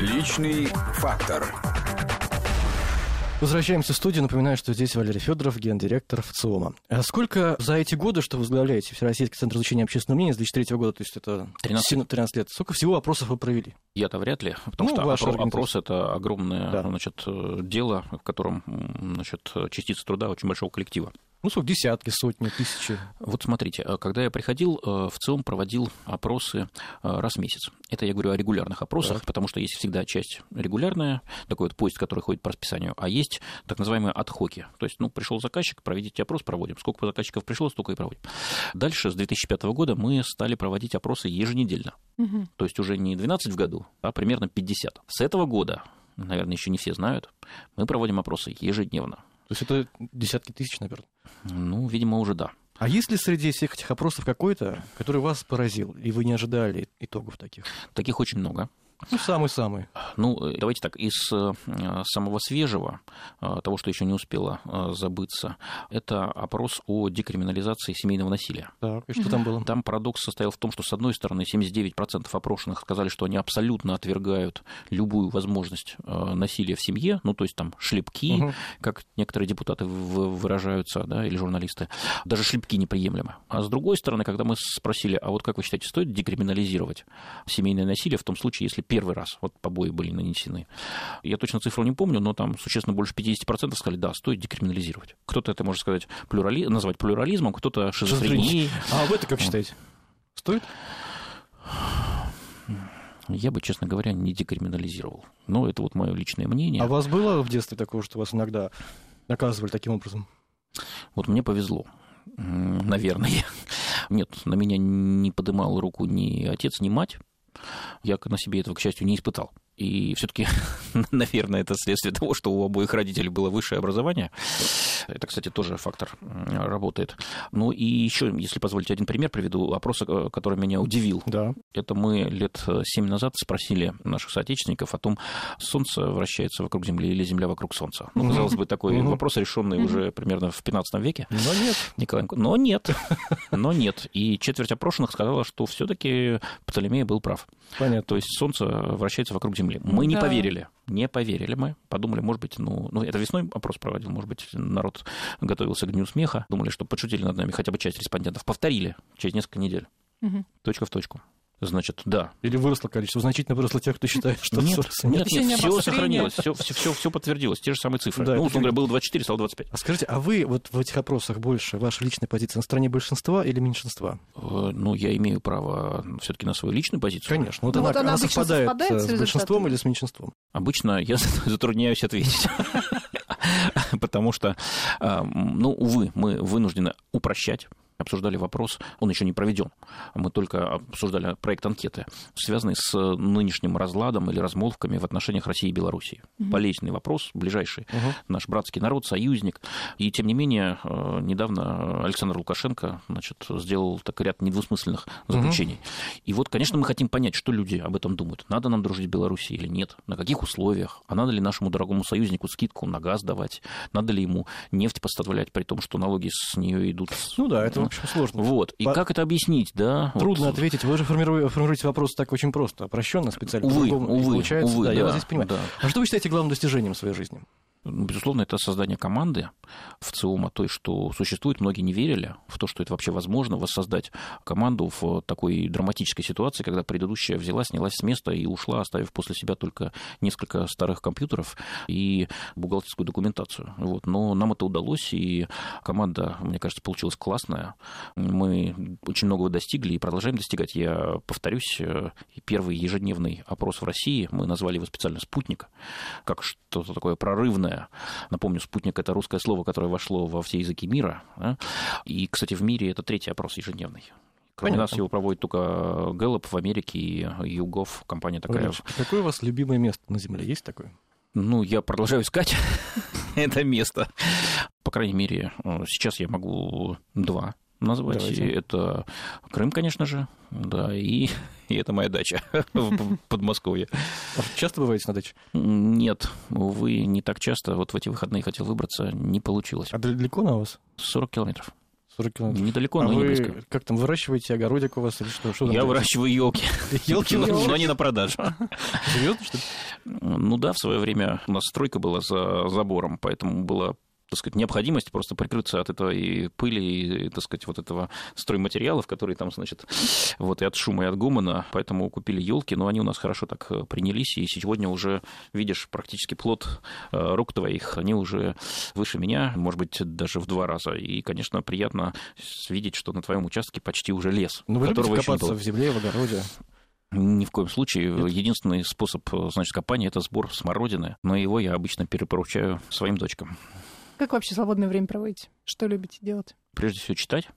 Личный фактор. Возвращаемся в студию. Напоминаю, что здесь Валерий Федоров, гендиректор ВЦИОМа. А сколько за эти годы, что вы возглавляете Всероссийский центр изучения общественного мнения с 2003 года, то есть это 13. 13 лет, сколько всего опросов вы провели? Я-то вряд ли, потому Ну, что ваша опро- опрос это огромное Да. значит, дело, в котором значит, частица труда очень большого коллектива. Ну, сколько, десятки, сотни, тысячи. Вот смотрите, э, когда я приходил, э, в ЦИОМ проводил опросы э, раз в месяц. Это я говорю о регулярных опросах, потому что есть всегда часть регулярная, такой вот поезд, который ходит по расписанию, а есть так называемые отхоки. То есть, ну, пришел заказчик, проведите опрос, проводим. Сколько заказчиков пришло, столько и проводим. Дальше, с 2005 года, мы стали проводить опросы еженедельно. То есть уже не 12 в году, а примерно 50. С этого года, наверное, еще не все знают, мы проводим опросы ежедневно. То есть это десятки тысяч, наверное. Ну, видимо, уже да. А есть ли среди всех этих опросов какой-то, который вас поразил, и вы не ожидали итогов таких? Таких очень много. Ну, самый-самый. Ну, э, давайте так, из э, самого свежего, э, того, что еще не успело забыться, это опрос о декриминализации семейного насилия. Так, и что там было? Там парадокс состоял в том, что, с одной стороны, 79% опрошенных сказали, что они абсолютно отвергают любую возможность насилия в семье, ну, то есть там шлепки, Мгм. как некоторые депутаты выражаются, да, или журналисты, даже шлепки неприемлемы. А с другой стороны, когда мы спросили, а вот как вы считаете, стоит декриминализировать семейное насилие в том случае, если первый раз вот побои были нанесены? Я точно цифру не помню, но там существенно больше 50% сказали, да, стоит декриминализировать. Кто-то это может сказать плюрали... назвать плюрализмом, кто-то шизофренией. А вы это как считаете? Стоит? Я бы, честно говоря, не декриминализировал. Но это вот мое личное мнение. А у вас было в детстве такое, что вас иногда наказывали таким образом? Вот мне повезло. Наверное. Нет, на меня не подымал руку ни отец, ни мать. Я на себе этого, к счастью, не испытал. И все-таки, наверное, это следствие того, что у обоих родителей было высшее образование. Это, кстати, тоже фактор работает. Ну и еще, если позволите, один пример приведу. Опрос, э, который меня удивил. Да. Это мы лет семь назад спросили наших соотечественников о том, Солнце вращается вокруг Земли или Земля вокруг Солнца. Ну, казалось бы, такой вопрос, решенный уже примерно в 15 веке. Но нет. Николаенко. Но нет. Но нет. И четверть опрошенных сказала, что все-таки Птолемей был прав. Понятно. То есть Солнце вращается вокруг Земли. Мы не Да. поверили. Не поверили мы. Подумали, может быть, ну, ну, это весной опрос проводил, может быть, народ готовился к Дню смеха. Думали, что подшутили над нами, хотя бы часть респондентов. Повторили через несколько недель. Мгм. Точка в точку. Значит, да. Или выросло количество, значительно выросло тех, кто считает, что нет, Сороса нет, Вообще не нет, все сохранилось, все, все, все, подтвердилось, те же самые цифры. Да, ну, условно говоря, было 24, стало 25. А скажите, а вы вот в этих опросах больше, ваша личная позиция на стороне большинства или меньшинства? Э, Ну, я имею право все-таки на свою личную позицию. Конечно. Вот Ну, она, вот она она обычно совпадает, совпадает э, с с большинством или с меньшинством? Обычно я затрудняюсь ответить. Потому что, а, ну, увы, мы вынуждены упрощать обсуждали вопрос, он еще не проведен. Мы только обсуждали проект анкеты, связанный с нынешним разладом или размолвками в отношениях России и Белоруссии. Болезненный вопрос, ближайший Мгм. наш братский народ, союзник. И тем не менее, э, недавно Александр Лукашенко значит, сделал так ряд недвусмысленных заключений. И вот, конечно, мы хотим понять, что люди об этом думают. Надо нам дружить с Белоруссией или нет? На каких условиях? А надо ли нашему дорогому союзнику скидку на газ давать? Надо ли ему нефть поставлять, при том, что налоги с нее идут? Ну да, это, общем, сложно. Вот. И По- как это объяснить, да? Трудно Вот. ответить. Вы же формируете, формируете вопрос так очень просто, упрощенно, специально. Увы, увы, получается. увы, да, я да, вас здесь понимаю. да. А что вы считаете главным достижением в своей жизни? Безусловно, это создание команды в ЦИОМа, то есть, что существует, многие не верили в то, что это вообще возможно, воссоздать команду в такой драматической ситуации, когда предыдущая взяла, снялась с места и ушла, оставив после себя только несколько старых компьютеров и бухгалтерскую документацию. Вот. Но нам это удалось, и команда, мне кажется, получилась классная. Мы очень многого достигли и продолжаем достигать. Я повторюсь, э, первый ежедневный опрос в России, мы назвали его специально «Спутник», как что-то такое прорывное. Напомню, спутник – это русское слово, которое вошло во все языки мира. да. И, кстати, в мире это третий опрос ежедневный. Кроме Понятно. нас его проводит только Гэллоп в Америке и Югов, компания такая. Владимир, Какое у вас любимое место на Земле? Есть такое? Ну, я продолжаю искать это место. По крайней мере, э, сейчас я могу два назвать. Давайте. И Это Крым, конечно же, да, и, и это моя дача в Подмосковье. А Часто бываете на даче? Нет, увы, не так часто. Вот в эти выходные хотел выбраться, не получилось. А далеко на вас? 40 километров. 40 километров. Недалеко, а но вы не близко. как там, выращиваете огородик у вас или что? что Я выращиваю елки, Елки но не на продажу. Серьезно, что ли? Ну да, в свое время у нас стройка была за забором, поэтому была так сказать, необходимость просто прикрыться от этой пыли и, так сказать, вот этого стройматериалов, которые там, значит, вот и от шума, и от гумана, поэтому купили елки, но они у нас хорошо так э, принялись, и сегодня уже видишь практически плод э, рук твоих, они уже выше меня, может быть, даже в два раза, и, конечно, приятно видеть, что на твоем участке почти уже лес, Ну, вы любите которого копаться в земле, в огороде? Ни в коем случае. Нет? Единственный способ, значит, копания – это сбор смородины, но его я обычно перепоручаю своим дочкам. Как вообще свободное время проводите? Что любите делать? Прежде всего, читать.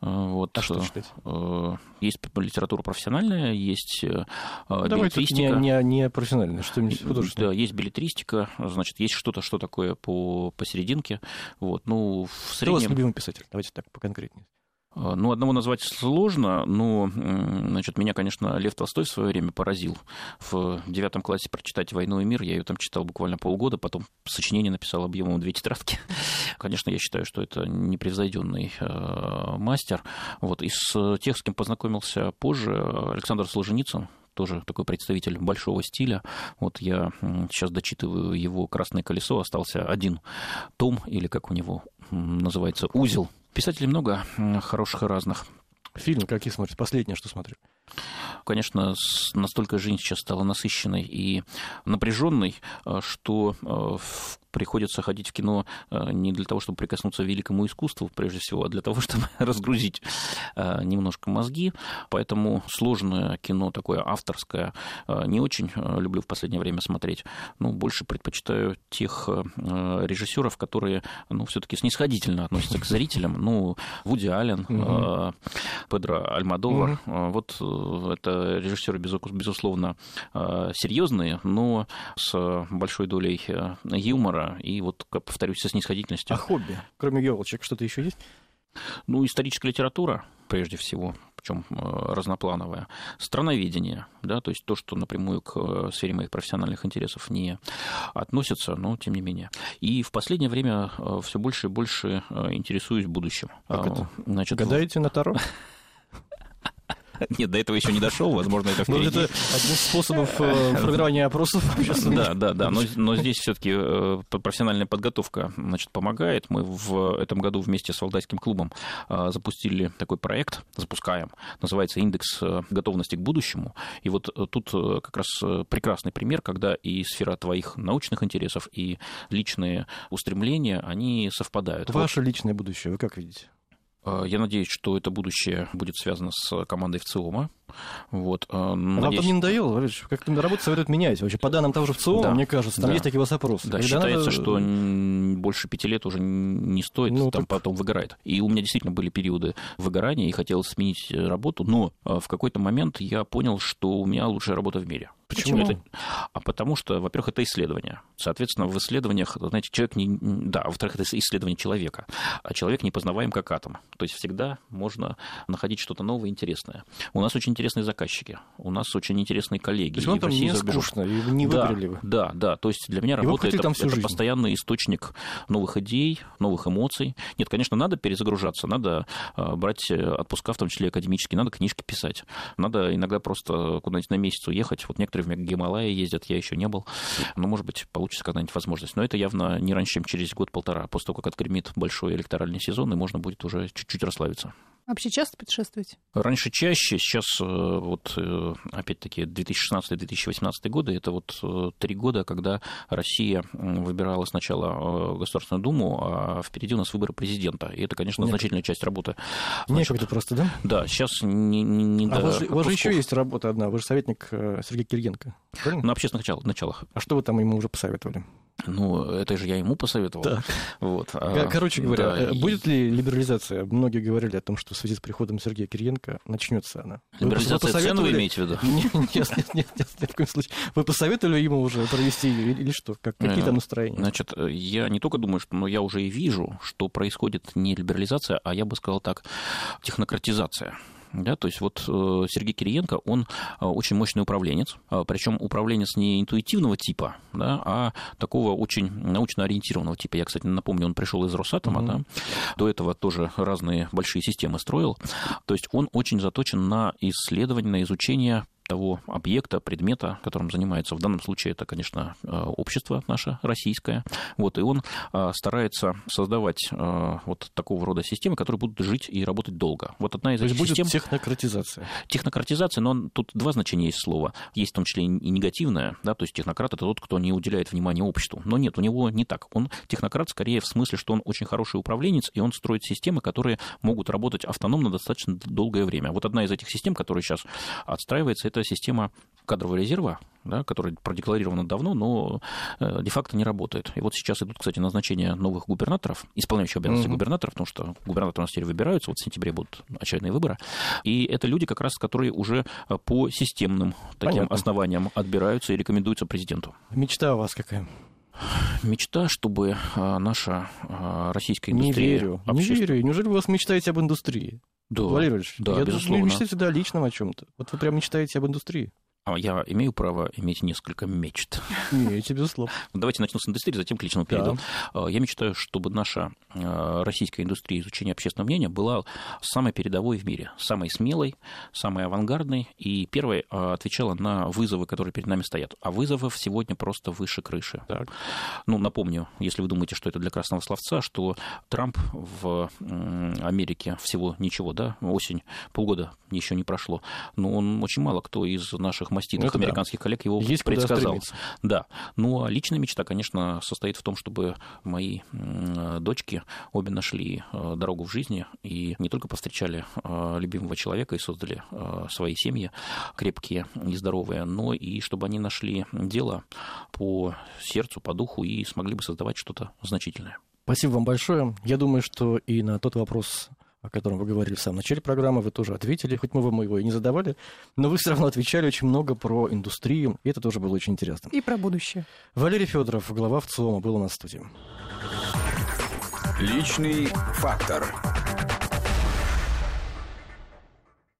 Э, Вот, А что э, читать? э, Есть литература профессиональная, есть Ну, Давайте не, билетристика. не, не профессионально, что-нибудь художественное. Да, есть билетристика, значит, есть что-то, что такое по посерединке. Вот, ну, в Кто у вас среднем... любимый писатель? Давайте так, поконкретнее. А, Ну, одного назвать сложно, но, значит, меня, конечно, Лев Толстой в свое время поразил. В девятом классе прочитать «Войну и мир» я ее там читал буквально полгода, потом сочинение написал объемом две тетрадки. Конечно, я считаю, что это непревзойденный э, мастер. Вот, из э, тех, с кем познакомился позже, Александр Солженицын, тоже такой представитель большого стиля. Вот я сейчас дочитываю его «Красное колесо», остался один том, или как у него называется, узел. Писателей много хороших и разных. Фильм какие смотрите? Последнее, что смотрю. Конечно, настолько жизнь сейчас стала насыщенной и напряженной, э, что э, в- приходится ходить в кино э, не для того, чтобы прикоснуться к великому искусству, прежде всего, а для того, чтобы разгрузить э, немножко мозги. Поэтому сложное кино, такое авторское, э, не очень люблю в последнее время смотреть. Ну, больше предпочитаю тех режиссеров, которые, ну, все-таки снисходительно относятся к зрителям. Ну, Вуди Аллен, Педро Альмадовар. Вот это режиссеры, безу- безусловно, серьезные, но с большой долей э, и, вот, как повторюсь, со снисходительностью. А хобби? Кроме елочек, что-то еще есть? Ну, историческая литература, прежде всего, причем разноплановая. Страноведение, да, то есть то, что напрямую к э, сфере моих профессиональных интересов не относится, но тем не менее. И в последнее время все больше и больше э, интересуюсь будущим. Как А, это? Значит, Гадаете на Таро? Нет, до этого еще не дошел, возможно, это Ну, впереди. это один из способов э, формирования опросов. Да, да, да. Но, но здесь все-таки профессиональная подготовка значит, помогает. Мы в этом году вместе с Валдайским клубом э, запустили такой проект, запускаем, называется «Индекс э, готовности к будущему». И вот э, тут э, как раз э, прекрасный пример, когда и сфера твоих научных интересов, и личные устремления, они совпадают. Вот, Ваше личное будущее, вы как видите? Э, я надеюсь, что это будущее будет связано с командой ВЦИОМа. Вот, э, Вам надеюсь- там не надоело, Валерьевич? Как-то на работу советуют менять. Вообще, по данным того же ВЦИОМа, Да. мне кажется, там Да. есть такие вот опросы. Да, Когда считается, надо- что больше пяти лет уже не стоит, Ну, там так- потом выгорает. И у меня действительно были периоды выгорания, и хотелось сменить э, работу, но в какой-то момент я понял, что у меня лучшая работа в мире. Почему? Это- А потому что, во-первых, это исследование. Соответственно, в исследованиях, знаете, человек не... Да, во-вторых, это исследование человека. А человек не познаваем как атом. То есть всегда можно находить что-то новое, интересное. У нас очень интересные заказчики, у нас очень интересные коллеги. То есть и вам там и не скучно, и не Да, вы. Да, да. То есть для меня вы работа это, там всю это жизнь? постоянный источник новых идей, новых эмоций. Нет, конечно, надо перезагружаться, надо э, брать э, отпуска, в том числе академические, надо книжки писать. Надо иногда просто куда-нибудь на месяц уехать. Вот некоторые в Гималайи ездят, я еще не был. Но, может быть, получится когда-нибудь возможность. Но это явно не раньше, чем через год-полтора, после того, как отгремит большой электоральный сезон, и можно будет уже чуть-чуть расслабиться. Вообще часто путешествуете? Раньше чаще, сейчас э, вот э, опять-таки 2016-2018 годы, это вот э, три года, когда Россия выбирала сначала Государственную Думу, а впереди у нас выборы президента. И это, конечно, Нет. значительная часть работы. Значит, Некогда просто, да? да, сейчас не, не, не А до у вас, же- у вас же еще есть работа одна. Вы же советник Сергей Кирьенко. Правильно? На общественных началах. А что вы там ему уже посоветовали? Ну, это же я ему посоветовал. Да. Вот. а, Кор- Короче говоря, да, э, будет ли либерализация? Многие говорили о том, что в связи с приходом Сергея Кирьенко начнется она. Вы- вы Либерализация цен вы имеете в виду? Нет, нет, нет, нет, нет, ни в коем случае. Вы посоветовали ему уже провести ее или что? Как, какие там настроения? Значит, э, я не только думаю, что, но я уже и вижу, что происходит не либерализация, а я бы сказал так, технократизация. Да, то есть вот э, Сергей Кириенко, он э, очень мощный управленец, э, причем управленец не интуитивного типа, да, а такого очень научно ориентированного типа. Я, кстати, напомню, он пришел из Росатома, mm-hmm. да, до этого тоже разные большие системы строил. То есть он очень заточен на исследование, на изучение того объекта, предмета, которым занимается. В данном случае это, конечно, э, общество наше российское. Вот, и он э, старается создавать э, вот такого рода системы, которые будут жить и работать долго. Вот одна из То этих есть систем... будет технократизация. Технократизация, но тут два значения есть слова. Есть в том числе и негативное, да, то есть технократ это тот, кто не уделяет внимания обществу. Но нет, у него не так. Он технократ скорее в смысле, что он очень хороший управленец, и он строит системы, которые могут работать автономно достаточно долгое время. Вот одна из этих систем, которая сейчас отстраивается, это это система кадрового резерва, да, которая продекларирована давно, но э, де-факто не работает. И вот сейчас идут, кстати, назначения новых губернаторов, исполняющих обязанности угу. губернаторов, потому что губернаторы у нас теперь выбираются, вот в сентябре будут очередные выборы. И это люди, как раз, которые уже э, по системным таким Понятно. основаниям отбираются и рекомендуются президенту. Мечта у вас какая? Мечта, чтобы э, наша российская индустрия... Не верю, обществ... не верю. Неужели вы вас мечтаете об индустрии? Да, Валерий Валерьевич, да, я безусловно. Думаю, мечтаете да, личном о чем-то. Вот вы прям мечтаете об индустрии. А я имею право иметь несколько мечт. Имеете, безусловно. Давайте начну с индустрии, затем к личному перейду. Да. Я мечтаю, чтобы наша э, российская индустрия изучения общественного мнения была самой передовой в мире, самой смелой, самой авангардной и первой отвечала на вызовы, которые перед нами стоят. А вызовов сегодня просто выше крыши. Так. Ну, напомню, если вы думаете, что это для красного словца, что Трамп в Америке всего ничего, да, осень, полгода еще не прошло, но он очень мало кто из наших маститых ну, американских да. коллег его Есть предсказал. Да. Ну, а личная мечта, конечно, состоит в том, чтобы мои дочки обе нашли э, дорогу в жизни и не только повстречали э, любимого человека и создали э, свои семьи крепкие и здоровые, но и чтобы они нашли дело по сердцу, по духу и смогли бы создавать что-то значительное. Спасибо вам большое. Я думаю, что и на тот вопрос, о котором вы говорили в самом начале программы, вы тоже ответили, хоть мы вам его и не задавали, но вы все равно отвечали очень много про индустрию, и это тоже было очень интересно. И про будущее. Валерий Федоров, глава ВЦИОМа, был у нас в студии. Личный фактор.